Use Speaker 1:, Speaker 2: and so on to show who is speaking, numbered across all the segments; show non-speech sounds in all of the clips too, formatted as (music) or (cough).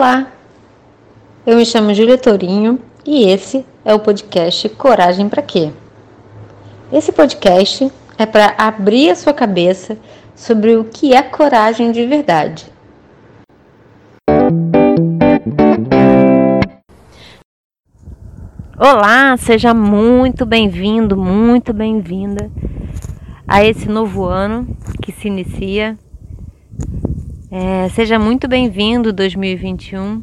Speaker 1: Olá, eu me chamo Júlia Tourinho e esse é o podcast Coragem para Quê? Esse podcast é para abrir a sua cabeça sobre o que é coragem de verdade. Olá, seja muito bem-vindo, muito bem-vinda a esse novo ano que se inicia. É, seja muito bem-vindo 2021,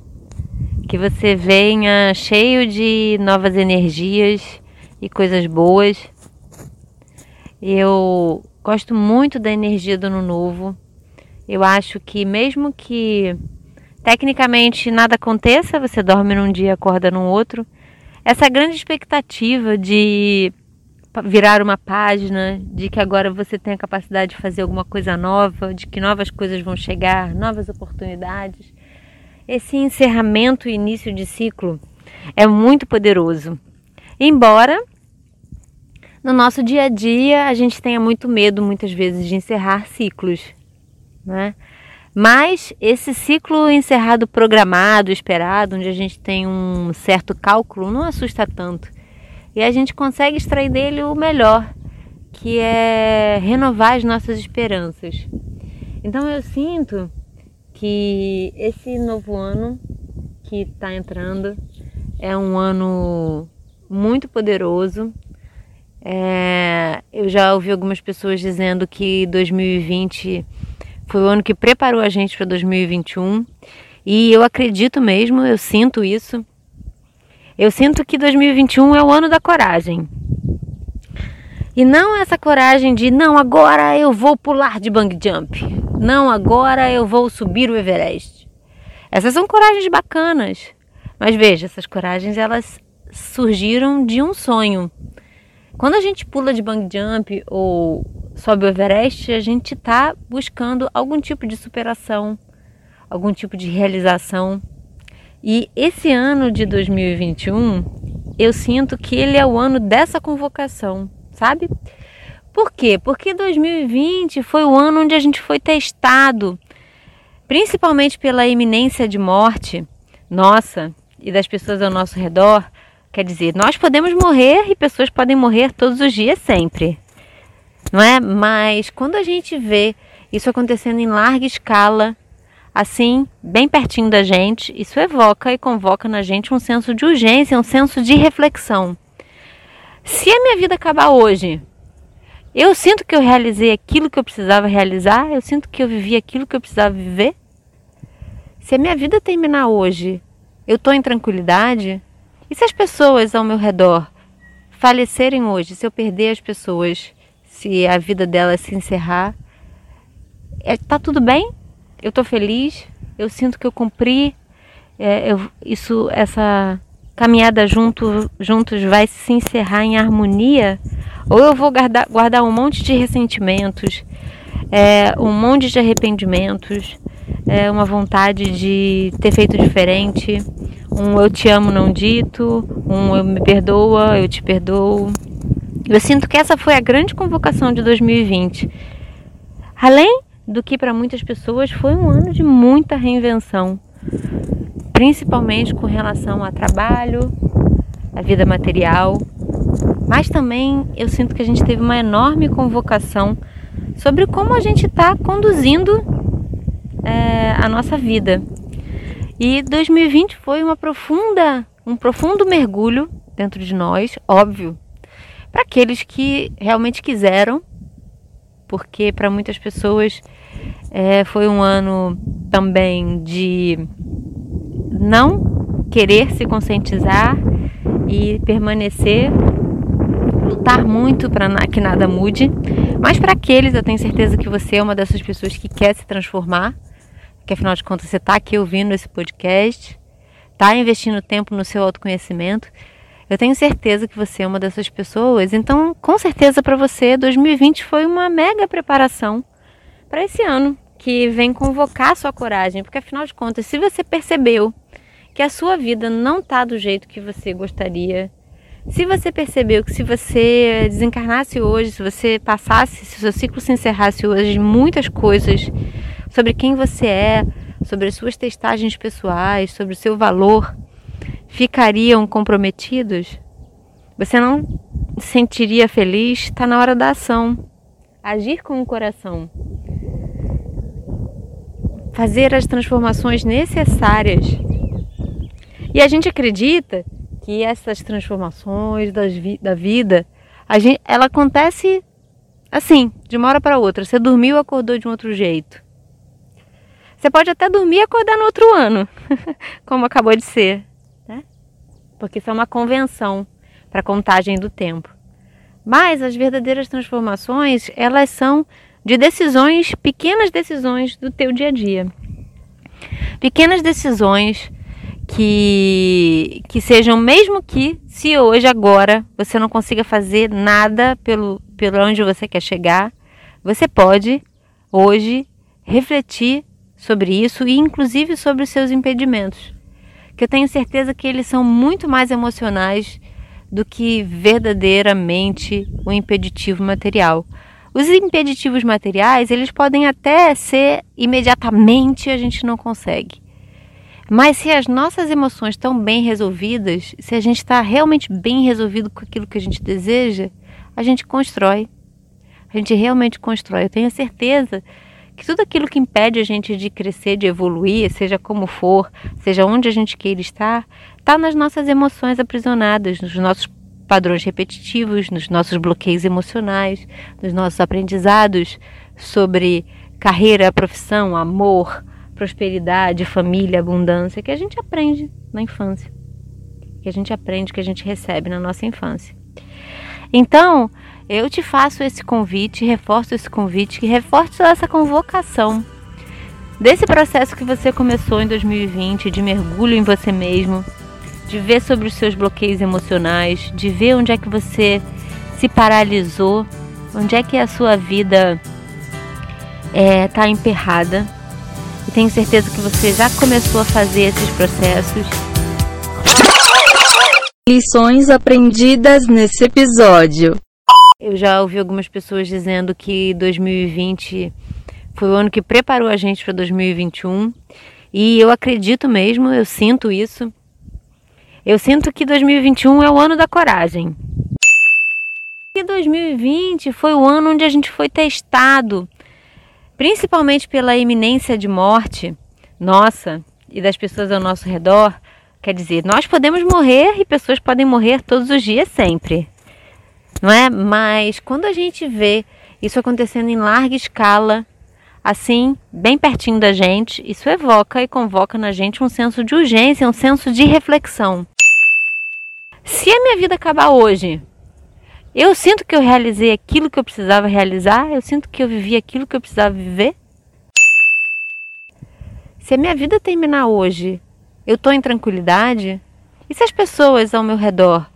Speaker 1: que você venha cheio de novas energias e coisas boas. Eu gosto muito da energia do ano novo. Eu acho que mesmo que tecnicamente nada aconteça, você dorme num dia, acorda no outro, essa grande expectativa de virar uma página, de que agora você tem a capacidade de fazer alguma coisa nova, de que novas coisas vão chegar, novas oportunidades. Esse encerramento e início de ciclo é muito poderoso. Embora no nosso dia a dia a gente tenha muito medo muitas vezes de encerrar ciclos, né? Mas esse ciclo encerrado programado, esperado, onde a gente tem um certo cálculo, não assusta tanto. E a gente consegue extrair dele o melhor, que é renovar as nossas esperanças. Então eu sinto que esse novo ano que está entrando é um ano muito poderoso. É, eu já ouvi algumas pessoas dizendo que 2020 foi o ano que preparou a gente para 2021 e eu acredito mesmo, eu sinto isso. Eu sinto que 2021 é o ano da coragem. E não essa coragem de não, agora eu vou pular de bang jump. Não, agora eu vou subir o Everest. Essas são coragens bacanas. Mas veja, essas coragens elas surgiram de um sonho. Quando a gente pula de bang jump ou sobe o Everest, a gente está buscando algum tipo de superação, algum tipo de realização. E esse ano de 2021, eu sinto que ele é o ano dessa convocação, sabe? Por quê? Porque 2020 foi o ano onde a gente foi testado, principalmente pela iminência de morte nossa e das pessoas ao nosso redor, Quer dizer, nós podemos morrer e pessoas podem morrer todos os dias sempre. Não é? Mas quando a gente vê isso acontecendo em larga escala, assim, bem pertinho da gente, isso evoca e convoca na gente um senso de urgência, um senso de reflexão. Se a minha vida acabar hoje, eu sinto que eu realizei aquilo que eu precisava realizar, eu sinto que eu vivi aquilo que eu precisava viver. Se a minha vida terminar hoje, eu estou em tranquilidade, e se as pessoas ao meu redor falecerem hoje, se eu perder as pessoas, se a vida delas se encerrar, é, tá tudo bem? Eu tô feliz? Eu sinto que eu cumpri é, eu, isso, essa caminhada junto, juntos vai se encerrar em harmonia? Ou eu vou guardar, guardar um monte de ressentimentos, é, um monte de arrependimentos, é, uma vontade de ter feito diferente, um eu te amo não dito, um eu me perdoa, eu te perdoo. Eu sinto que essa foi a grande convocação de 2020. Além do que para muitas pessoas foi um ano de muita reinvenção, principalmente com relação a trabalho, a vida material, mas também eu sinto que a gente teve uma enorme convocação sobre como a gente está conduzindo é, a nossa vida. E 2020 foi uma profunda, um profundo mergulho dentro de nós, óbvio, para aqueles que realmente quiseram, porque para muitas pessoas é, foi um ano também de não querer se conscientizar e permanecer, lutar muito para que nada mude. Mas para aqueles, eu tenho certeza que você é uma dessas pessoas que quer se transformar que afinal de contas você está aqui ouvindo esse podcast, está investindo tempo no seu autoconhecimento. Eu tenho certeza que você é uma dessas pessoas. Então, com certeza para você, 2020 foi uma mega preparação para esse ano que vem convocar sua coragem, porque afinal de contas, se você percebeu que a sua vida não está do jeito que você gostaria, se você percebeu que se você desencarnasse hoje, se você passasse, se o seu ciclo se encerrasse hoje, muitas coisas sobre quem você é, sobre as suas testagens pessoais, sobre o seu valor, ficariam comprometidos? Você não se sentiria feliz? Está na hora da ação. Agir com o coração. Fazer as transformações necessárias. E a gente acredita que essas transformações da vida, gente, ela acontece assim, de uma hora para outra. Você dormiu, acordou de um outro jeito. Você pode até dormir e acordar no outro ano, (laughs) como acabou de ser, né? Porque isso é uma convenção para contagem do tempo. Mas as verdadeiras transformações, elas são de decisões, pequenas decisões do teu dia a dia. Pequenas decisões que que sejam mesmo que se hoje agora você não consiga fazer nada pelo pelo onde você quer chegar, você pode hoje refletir sobre isso e inclusive sobre os seus impedimentos. Que eu tenho certeza que eles são muito mais emocionais do que verdadeiramente o impeditivo material. Os impeditivos materiais, eles podem até ser imediatamente a gente não consegue. Mas se as nossas emoções estão bem resolvidas, se a gente está realmente bem resolvido com aquilo que a gente deseja, a gente constrói. A gente realmente constrói. Eu tenho certeza que tudo aquilo que impede a gente de crescer, de evoluir, seja como for, seja onde a gente queira estar, está nas nossas emoções aprisionadas, nos nossos padrões repetitivos, nos nossos bloqueios emocionais, nos nossos aprendizados sobre carreira, profissão, amor, prosperidade, família, abundância, que a gente aprende na infância, que a gente aprende, que a gente recebe na nossa infância. Então, eu te faço esse convite, reforço esse convite, reforço essa convocação desse processo que você começou em 2020 de mergulho em você mesmo, de ver sobre os seus bloqueios emocionais, de ver onde é que você se paralisou, onde é que a sua vida está é, tá emperrada. E tenho certeza que você já começou a fazer esses processos.
Speaker 2: Lições aprendidas nesse episódio.
Speaker 1: Eu já ouvi algumas pessoas dizendo que 2020 foi o ano que preparou a gente para 2021 e eu acredito mesmo, eu sinto isso. Eu sinto que 2021 é o ano da coragem. E 2020 foi o ano onde a gente foi testado, principalmente pela iminência de morte nossa e das pessoas ao nosso redor. Quer dizer, nós podemos morrer e pessoas podem morrer todos os dias sempre não é? Mas quando a gente vê isso acontecendo em larga escala, assim, bem pertinho da gente, isso evoca e convoca na gente um senso de urgência, um senso de reflexão. Se a minha vida acabar hoje, eu sinto que eu realizei aquilo que eu precisava realizar, eu sinto que eu vivi aquilo que eu precisava viver. Se a minha vida terminar hoje, eu estou em tranquilidade? E se as pessoas ao meu redor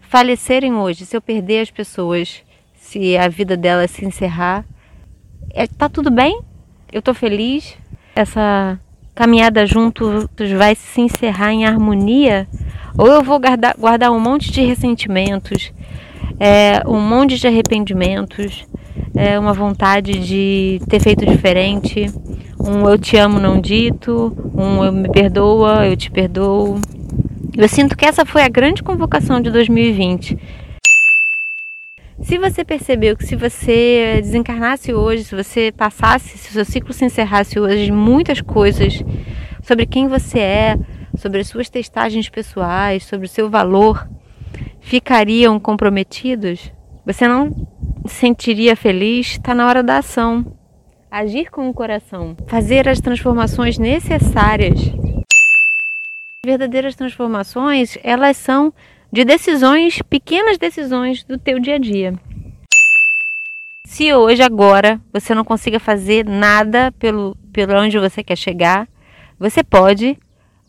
Speaker 1: falecerem hoje, se eu perder as pessoas, se a vida delas se encerrar, é, tá tudo bem? Eu tô feliz? Essa caminhada juntos vai se encerrar em harmonia? Ou eu vou guardar, guardar um monte de ressentimentos, é, um monte de arrependimentos, é, uma vontade de ter feito diferente, um eu te amo não dito, um eu me perdoa, eu te perdoo. Eu sinto que essa foi a grande convocação de 2020. Se você percebeu que se você desencarnasse hoje, se você passasse, se o seu ciclo se encerrasse hoje, muitas coisas sobre quem você é, sobre as suas testagens pessoais, sobre o seu valor, ficariam comprometidos, você não se sentiria feliz, está na hora da ação. Agir com o coração, fazer as transformações necessárias verdadeiras transformações, elas são de decisões, pequenas decisões do teu dia a dia. Se hoje, agora, você não consiga fazer nada pelo, pelo onde você quer chegar, você pode,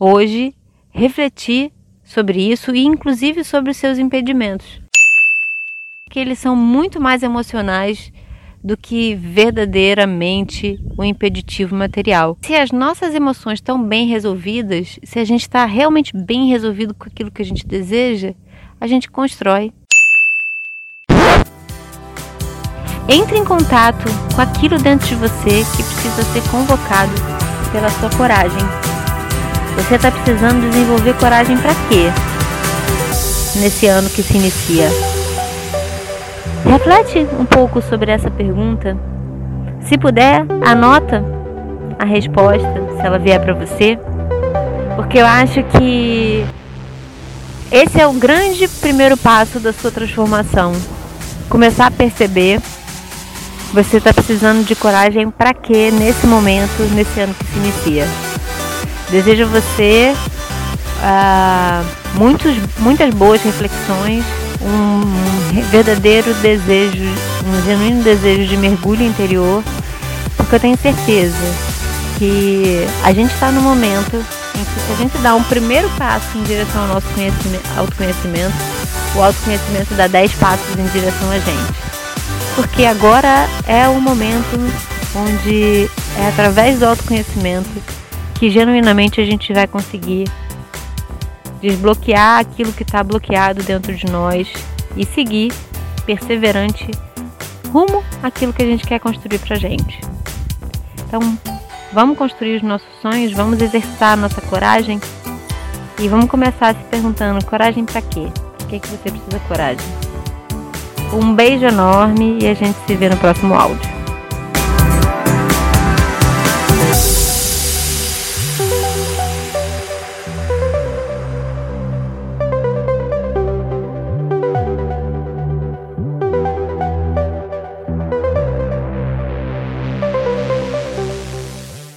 Speaker 1: hoje, refletir sobre isso e, inclusive, sobre os seus impedimentos. Que eles são muito mais emocionais do que verdadeiramente o impeditivo material. Se as nossas emoções estão bem resolvidas, se a gente está realmente bem resolvido com aquilo que a gente deseja, a gente constrói. Entre em contato com aquilo dentro de você que precisa ser convocado pela sua coragem. Você está precisando desenvolver coragem para quê? Nesse ano que se inicia. Reflete um pouco sobre essa pergunta. Se puder, anota a resposta, se ela vier para você, porque eu acho que esse é o grande primeiro passo da sua transformação. Começar a perceber você está precisando de coragem para quê nesse momento, nesse ano que se inicia. Desejo a você uh, muitos, muitas boas reflexões, um verdadeiro desejo, um genuíno desejo de mergulho interior, porque eu tenho certeza que a gente está no momento em que se a gente dá um primeiro passo em direção ao nosso autoconhecimento, o autoconhecimento dá 10 passos em direção a gente. Porque agora é o momento onde é através do autoconhecimento que genuinamente a gente vai conseguir desbloquear aquilo que está bloqueado dentro de nós e seguir perseverante rumo àquilo que a gente quer construir para gente. Então, vamos construir os nossos sonhos, vamos exercitar a nossa coragem e vamos começar se perguntando: coragem para quê? Por que, que você precisa coragem? Um beijo enorme e a gente se vê no próximo áudio.